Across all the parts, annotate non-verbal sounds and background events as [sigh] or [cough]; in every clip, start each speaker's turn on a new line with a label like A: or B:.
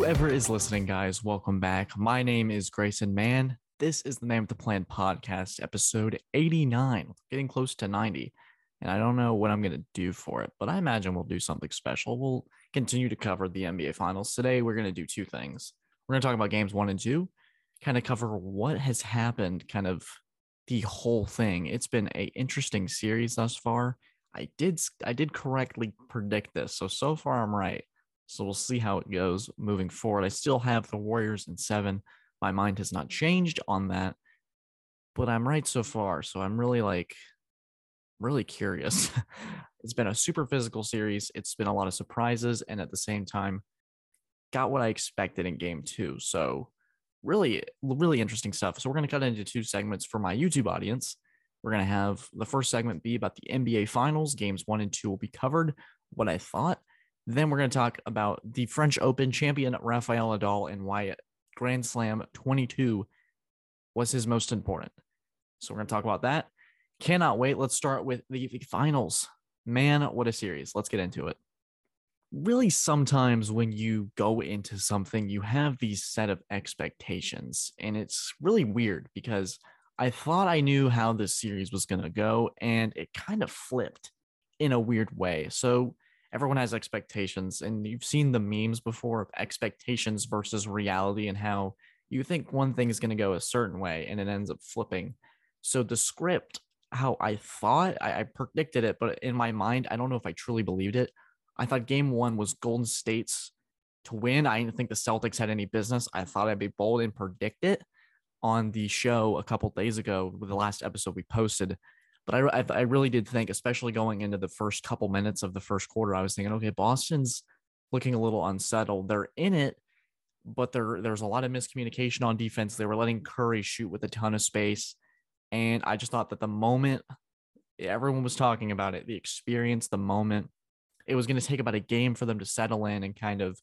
A: Whoever is listening, guys, welcome back. My name is Grayson Mann. This is the Name of the Plan podcast, episode 89, getting close to 90. And I don't know what I'm going to do for it, but I imagine we'll do something special. We'll continue to cover the NBA Finals. Today, we're going to do two things. We're going to talk about games one and two, kind of cover what has happened, kind of the whole thing. It's been a interesting series thus far. I did I did correctly predict this, so so far I'm right. So we'll see how it goes moving forward. I still have the Warriors in seven. My mind has not changed on that, but I'm right so far. So I'm really like, really curious. [laughs] it's been a super physical series. It's been a lot of surprises. And at the same time, got what I expected in game two. So really, really interesting stuff. So we're going to cut into two segments for my YouTube audience. We're going to have the first segment be about the NBA Finals. Games one and two will be covered, what I thought. Then we're going to talk about the French Open champion Rafael Nadal and why Grand Slam 22 was his most important. So we're going to talk about that. Cannot wait. Let's start with the, the finals. Man, what a series. Let's get into it. Really, sometimes when you go into something, you have these set of expectations. And it's really weird because I thought I knew how this series was going to go, and it kind of flipped in a weird way. So everyone has expectations and you've seen the memes before of expectations versus reality and how you think one thing is going to go a certain way and it ends up flipping. So the script how i thought I, I, predicted it but in my mind i don't know if i truly believed it. I thought game one was golden state's to win. I didn't think the celtics had any business. I thought i'd be bold and predict it on the show a couple days ago with the last episode we posted but I, I, really did think, especially going into the first couple minutes of the first quarter, I was thinking, okay, Boston's looking a little unsettled. They're in it, but there there's a lot of miscommunication on defense. They were letting Curry shoot with a ton of space, and I just thought that the moment everyone was talking about it, the experience, the moment, it was going to take about a game for them to settle in and kind of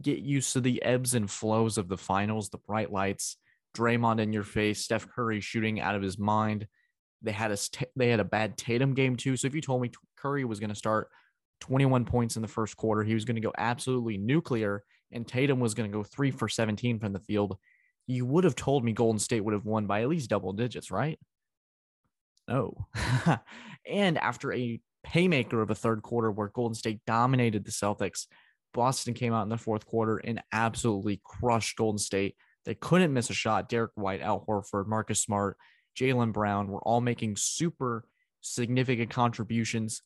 A: get used to the ebbs and flows of the finals, the bright lights, Draymond in your face, Steph Curry shooting out of his mind they had a they had a bad Tatum game too. So if you told me Curry was going to start 21 points in the first quarter, he was going to go absolutely nuclear, and Tatum was going to go three for 17 from the field, you would have told me Golden State would have won by at least double digits, right? No. [laughs] and after a paymaker of a third quarter where Golden State dominated the Celtics, Boston came out in the fourth quarter and absolutely crushed Golden State. They couldn't miss a shot. Derrick White, Al Horford, Marcus Smart, Jaylen Brown were all making super significant contributions.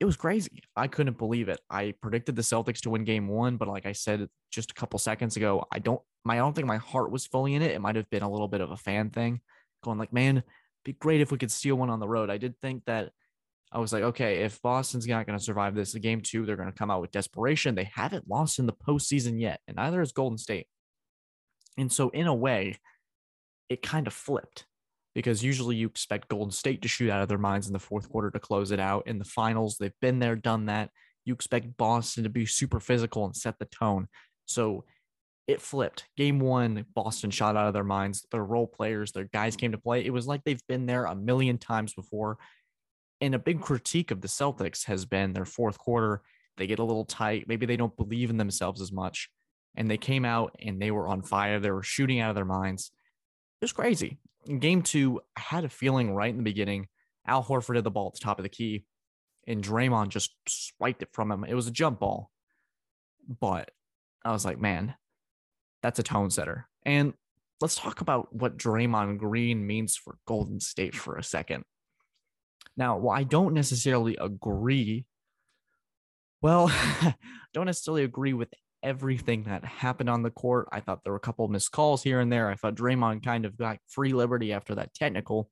A: It was crazy. I couldn't believe it. I predicted the Celtics to win game one, but like I said just a couple seconds ago, I don't my I don't think my heart was fully in it. It might have been a little bit of a fan thing, going like, man, be great if we could steal one on the road. I did think that I was like, okay, if Boston's not going to survive this, game two, they're going to come out with desperation. They haven't lost in the postseason yet, and neither has Golden State. And so, in a way, it kind of flipped because usually you expect Golden State to shoot out of their minds in the fourth quarter to close it out. In the finals, they've been there, done that. You expect Boston to be super physical and set the tone. So it flipped. Game one, Boston shot out of their minds. Their role players, their guys came to play. It was like they've been there a million times before. And a big critique of the Celtics has been their fourth quarter. They get a little tight. Maybe they don't believe in themselves as much. And they came out and they were on fire. They were shooting out of their minds. It was crazy game two, I had a feeling right in the beginning, Al Horford had the ball at the top of the key, and Draymond just swiped it from him. It was a jump ball, but I was like, man, that's a tone setter. And let's talk about what Draymond Green means for Golden State for a second. Now, while I don't necessarily agree, well, [laughs] don't necessarily agree with everything that happened on the court. I thought there were a couple missed calls here and there. I thought Draymond kind of got free liberty after that technical,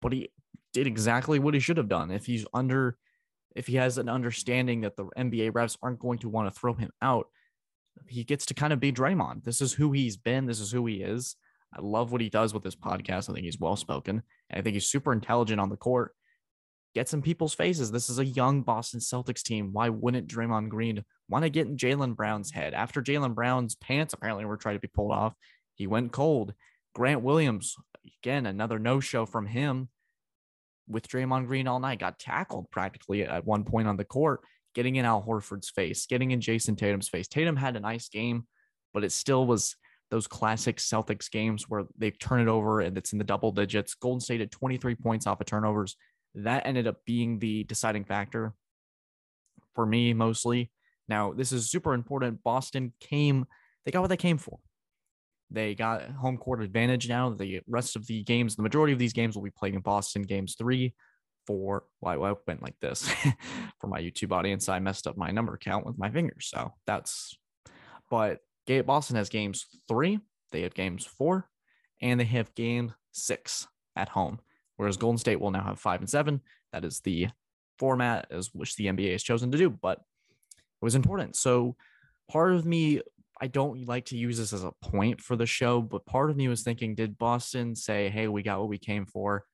A: but he did exactly what he should have done. If he's under, if he has an understanding that the NBA refs aren't going to want to throw him out, he gets to kind of be Draymond. This is who he's been. This is who he is. I love what he does with this podcast. I think he's well spoken. I think he's super intelligent on the court get some people's faces. This is a young Boston Celtics team. Why wouldn't Draymond Green want to get in Jaylen Brown's head? After Jaylen Brown's pants apparently were trying to be pulled off, he went cold. Grant Williams, again, another no show from him with Draymond Green all night, got tackled practically at one point on the court, getting in Al Horford's face, getting in Jayson Tatum's face. Tatum had a nice game, but it still was those classic Celtics games where they turn it over and it's in the double digits. Golden State had 23 points off of turnovers. That ended up being the deciding factor for me mostly. Now, this is super important. Boston came, they got what they came for. They got home court advantage now. The rest of the games, the majority of these games will be played in Boston games three, four. Why Well, I went like this [laughs] for my YouTube audience. I messed up my number count with my fingers. So that's, but Boston has games three, they have games four, and they have game six at home. Whereas Golden State will now have five and seven. That is the format as which the NBA has chosen to do, but it was important. So part of me, I don't like to use this as a point for the show, but part of me was thinking, did Boston say, "Hey, we got what we came for.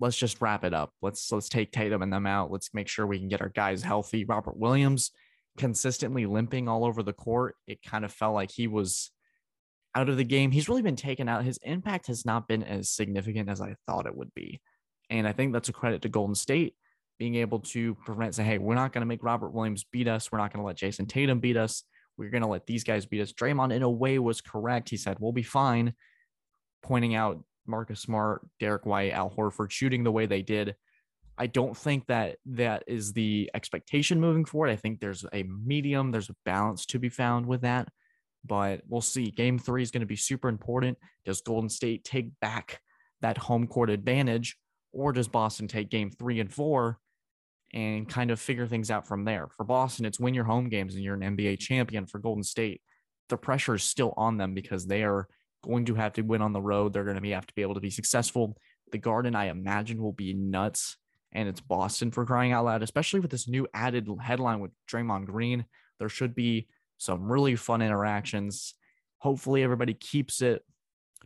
A: Let's just wrap it up. Let's let's take Tatum and them out. Let's make sure we can get our guys healthy." Robert Williams consistently limping all over the court. It kind of felt like he was out of the game. He's really been taken out. His impact has not been as significant as I thought it would be. And I think that's a credit to Golden State being able to prevent, say, hey, we're not going to make Robert Williams beat us. We're not going to let Jayson Tatum beat us. We're going to let these guys beat us. Draymond, in a way, was correct. He said, we'll be fine, pointing out Marcus Smart, Derrick White, Al Horford shooting the way they did. I don't think that that is the expectation moving forward. I think there's a medium, there's a balance to be found with that, but we'll see. Game three is going to be super important. Does Golden State take back that home court advantage, or does Boston take game three and four and kind of figure things out from there. For Boston, it's win your home games and you're an NBA champion. For Golden State, the pressure is still on them because they are going to have to win on the road. They're going to be, have to be able to be successful. The Garden, I imagine, will be nuts. And it's Boston for crying out loud, especially with this new added headline with Draymond Green. There should be some really fun interactions. Hopefully, everybody keeps it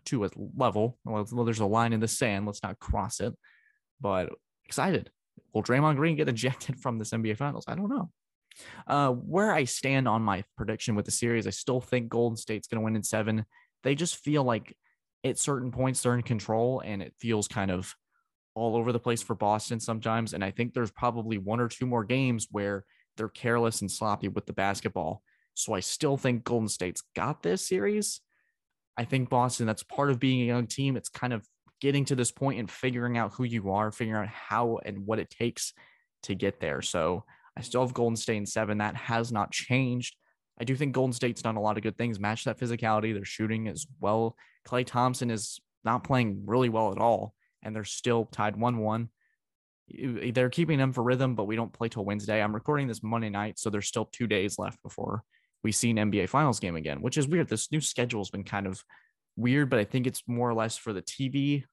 A: to a level. Well, there's a line in the sand. Let's not cross it. But excited will Draymond Green get [laughs] ejected from this NBA Finals? I don't know. Uh, where I stand on my prediction with the series, I still think Golden State's going to win in seven. They just feel like at certain points they're in control, and it feels kind of all over the place for Boston sometimes. And I think there's probably one or two more games where they're careless and sloppy with the basketball. So I still think Golden State's got this series. I think Boston, that's part of being a young team. It's kind of getting to this point and figuring out who you are, figuring out how and what it takes to get there. So I still have Golden State in seven. That has not changed. I do think Golden State's done a lot of good things, match that physicality. They're shooting as well. Klay Thompson is not playing really well at all, and they're still tied 1 1. They're keeping them for rhythm, but we don't play till Wednesday. I'm recording this Monday night, so there's still two days left before we see an NBA Finals game again, which is weird. This new schedule has been kind of weird, but I think it's more or less for the TV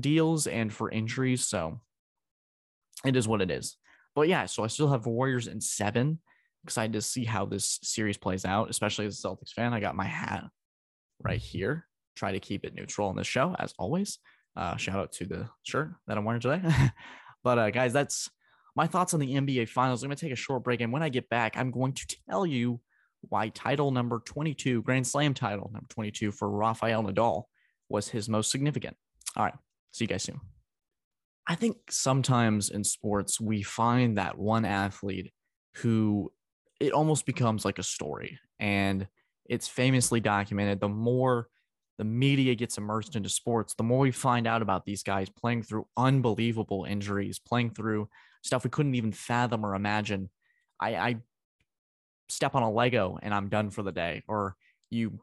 A: deals and for injuries. So it is what it is. But yeah, so I still have Warriors in seven. Excited to see how this series plays out, especially as a Celtics fan. I got my hat right here. Try to keep it neutral on this show, as always. Uh, shout out to the shirt that I'm wearing today. [laughs] but uh, guys, that's my thoughts on the NBA Finals. I'm going to take a short break, and when I get back, I'm going to tell you why title number 22, Grand Slam title number 22 for Rafael Nadal was his most significant. All right. See you guys soon. I think sometimes in sports, we find that one athlete who it almost becomes like a story and it's famously documented. The more the media gets immersed into sports, the more we find out about these guys playing through unbelievable injuries, playing through stuff we couldn't even fathom or imagine. I, I step on a Lego and I'm done for the day, or you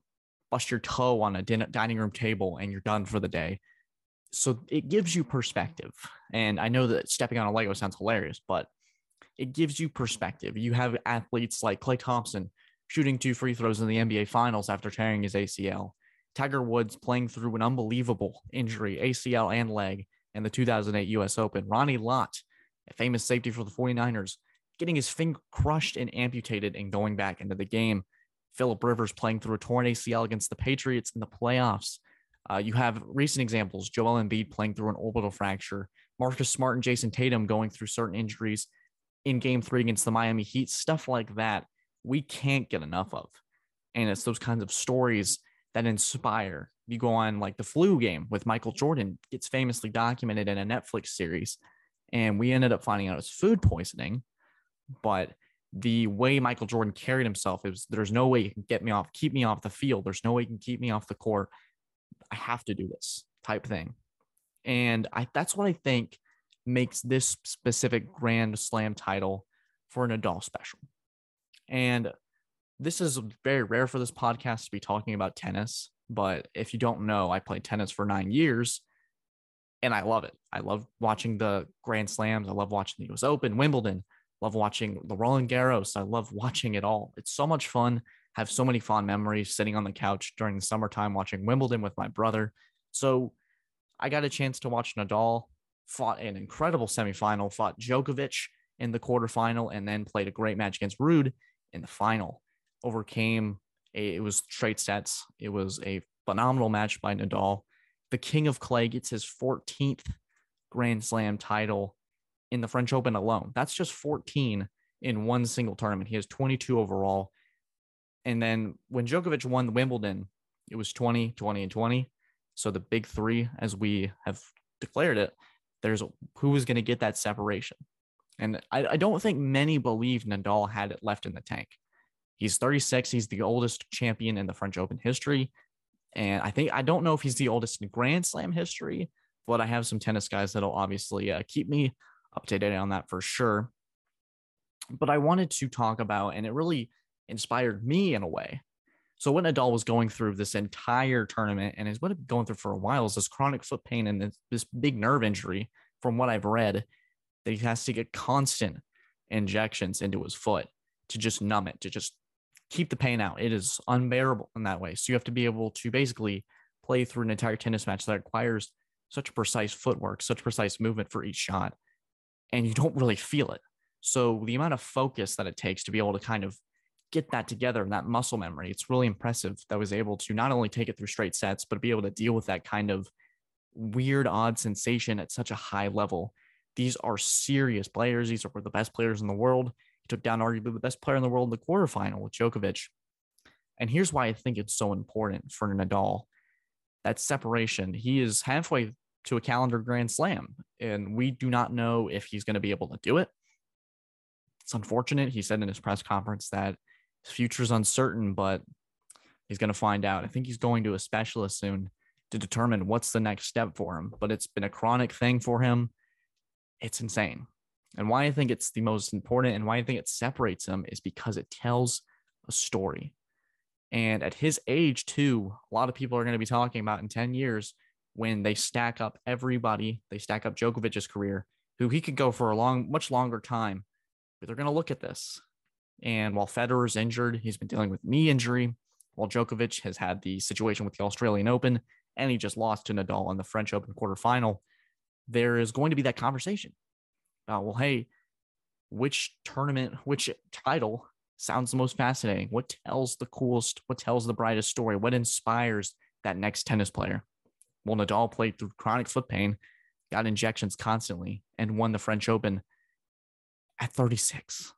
A: bust your toe on a din- dining room table and you're done for the day so it gives you perspective. And I know that stepping on a Lego sounds hilarious, but it gives you perspective. You have athletes like Klay Thompson shooting two free throws in the NBA Finals after tearing his ACL. Tiger Woods playing through an unbelievable injury, ACL and leg, in the 2008 US Open. Ronnie Lott, a famous safety for the 49ers, getting his finger crushed and amputated and going back into the game. Philip Rivers playing through a torn ACL against the Patriots in the playoffs. Uh, you have recent examples: Joel Embiid playing through an orbital fracture, Marcus Smart and Jayson Tatum going through certain injuries in Game Three against the Miami Heat. Stuff like that we can't get enough of, and it's those kinds of stories that inspire. You go on like the flu game with Michael Jordan gets famously documented in a Netflix series, and we ended up finding out it was food poisoning, but the way Michael Jordan carried himself is there's no way you can get me off, keep me off the field. There's no way you can keep me off the court. I have to do this type thing. And I that's what I think makes this specific Grand Slam title for Nadal special. And this is very rare for this podcast to be talking about tennis. But if you don't know, I played tennis for nine years and I love it. I love watching the Grand Slams. I love watching the US Open, Wimbledon, love watching the Roland Garros. I love watching it all. It's so much fun. Have so many fond memories sitting on the couch during the summertime watching Wimbledon with my brother. So I got a chance to watch Nadal fought an incredible semifinal, fought Djokovic in the quarterfinal, and then played a great match against Ruud in the final. Overcame a, it was straight sets. It was a phenomenal match by Nadal. The King of Clay gets his 14th Grand Slam title in the French Open alone. That's just 14 in one single tournament. He has 22 overall. And then when Djokovic won Wimbledon, it was 20, 20, and 20. So the big three, as we have declared it, there's who was going to get that separation. And I, I don't think many believe Nadal had it left in the tank. He's 36. He's the oldest champion in the French Open history. And I think, I don't know if he's the oldest in Grand Slam history, but I have some tennis guys that'll obviously uh, keep me updated on that for sure. But I wanted to talk about, and it really inspired me in a way. So what Nadal was going through this entire tournament, and is what it's going through for a while, is this chronic foot pain and this, this big nerve injury. From what I've read, that he has to get constant injections into his foot to just numb it, to just keep the pain out. It is unbearable in that way. So you have to be able to basically play through an entire tennis match that requires such precise footwork, such precise movement for each shot, and you don't really feel it. So the amount of focus that it takes to be able to kind of get that together and that muscle memory, it's really impressive that was able to not only take it through straight sets, but be able to deal with that kind of weird, odd sensation at such a high level. These are serious players. These are the best players in the world. He took down arguably the best player in the world in the quarterfinal with Djokovic. And here's why I think it's so important for Nadal that separation. He is halfway to a calendar grand slam, and we do not know if he's going to be able to do it. It's unfortunate. He said in his press conference that his future is uncertain, but he's going to find out. I think he's going to a specialist soon to determine what's the next step for him, but it's been a chronic thing for him. It's insane. And why I think it's the most important and why I think it separates him is because it tells a story. And at his age, too, a lot of people are going to be talking about in 10 years when they stack up everybody, they stack up Djokovic's career, who he could go for a long, much longer time. But they're going to look at this. And while Federer's injured, he's been dealing with knee injury, while Djokovic has had the situation with the Australian Open and he just lost to Nadal in the French Open quarterfinal, there is going to be that conversation about, well, hey, which tournament, which title sounds the most fascinating? What tells the coolest, what tells the brightest story? What inspires that next tennis player? Well, Nadal played through chronic foot pain, got injections constantly, and won the French Open at 36.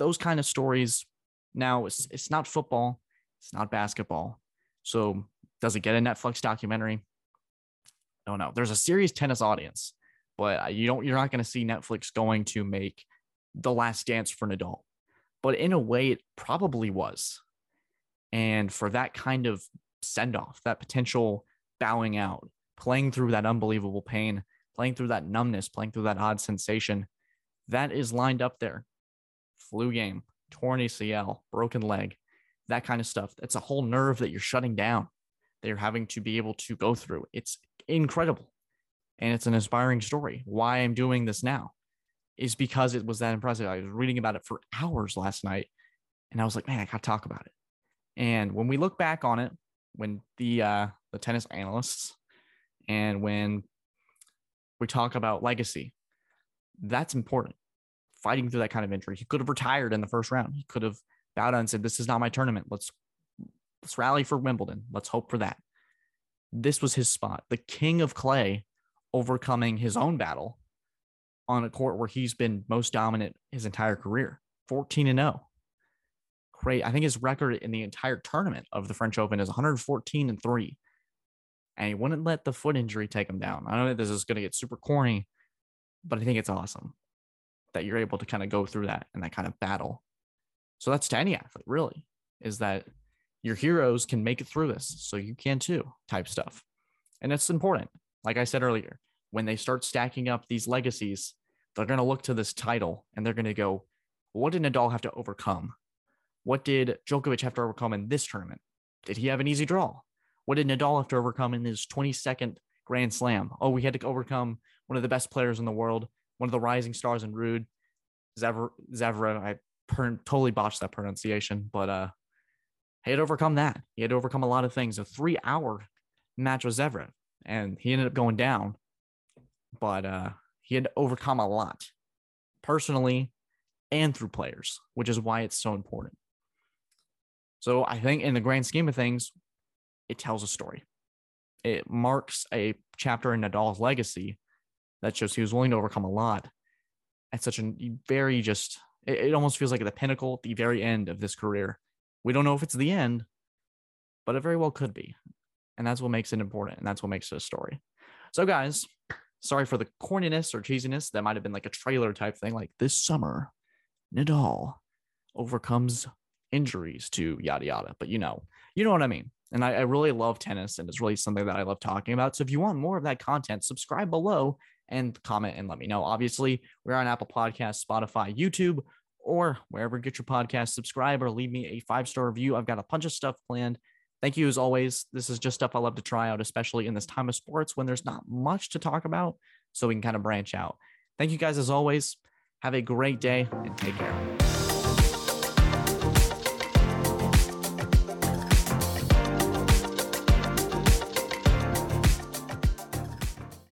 A: Those kind of stories. Now, it's, it's not football, it's not basketball. So, does it get a Netflix documentary? Don't know. There's a serious tennis audience but you don't you're not going to see Netflix going to make The Last Dance for Nadal. But in a way it probably was. And for that kind of send off, that potential bowing out, playing through that unbelievable pain, playing through that numbness, playing through that odd sensation, that is lined up there. Flu game, torn ACL, broken leg, that kind of stuff. That's a whole nerve that you're shutting down, that you're having to be able to go through. It's incredible and it's an inspiring story. Why I'm doing this now is because it was that impressive. I was reading about it for hours last night and I was like, man, I got to talk about it. And when we look back on it, when the uh, the tennis analysts and when we talk about legacy, that's important. Fighting through that kind of injury, he could have retired in the first round. He could have bowed out and said, "This is not my tournament. Let's let's rally for Wimbledon. Let's hope for that." This was his spot. The king of clay overcoming his own battle on a court where he's been most dominant his entire career 14 and 0 great i think his record in the entire tournament of the french open is 114 and 3 and he wouldn't let the foot injury take him down i know that this is going to get super corny but i think it's awesome that you're able to kind of go through that and that kind of battle. So that's to any athlete, really, is that your heroes can make it through this. So you can too, type stuff. And it's important. Like I said earlier, when they start stacking up these legacies, they're going to look to this title and they're going to go, what did Nadal have to overcome? What did Djokovic have to overcome in this tournament? Did he have an easy draw? What did Nadal have to overcome in his 22nd Grand Slam? Oh, we had to overcome one of the best players in the world, one of the rising stars in Ruud, Zverev. Zverev I per- totally botched that pronunciation, but uh, he had overcome that. He had overcome a lot of things. A three-hour match with Zverev, and he ended up going down, but uh, he had overcome a lot, personally and through players, which is why it's so important. So I think in the grand scheme of things, it tells a story. It marks a chapter in Nadal's legacy that shows he was willing to overcome a lot at such a very just it, it almost feels like the pinnacle at the very end of this career. We don't know if it's the end, but it very well could be. And that's what makes it important. And that's what makes it a story. So, guys, sorry for the corniness or cheesiness. That might have been like a trailer type thing, like this summer, Nadal overcomes injuries to yada yada. But you know, you know what I mean. And I, I, really love tennis and it's really something that I love talking about. So if you want more of that content, subscribe below and comment and let me know. Obviously, we're on Apple Podcasts, Spotify, YouTube, or wherever you get your podcast. Subscribe or leave me a five star review. I've got a bunch of stuff planned. Thank you as always. This is just stuff I love to try out, especially in this time of sports when there's not much to talk about. So we can kind of branch out. Thank you guys as always. Have a great day and take care.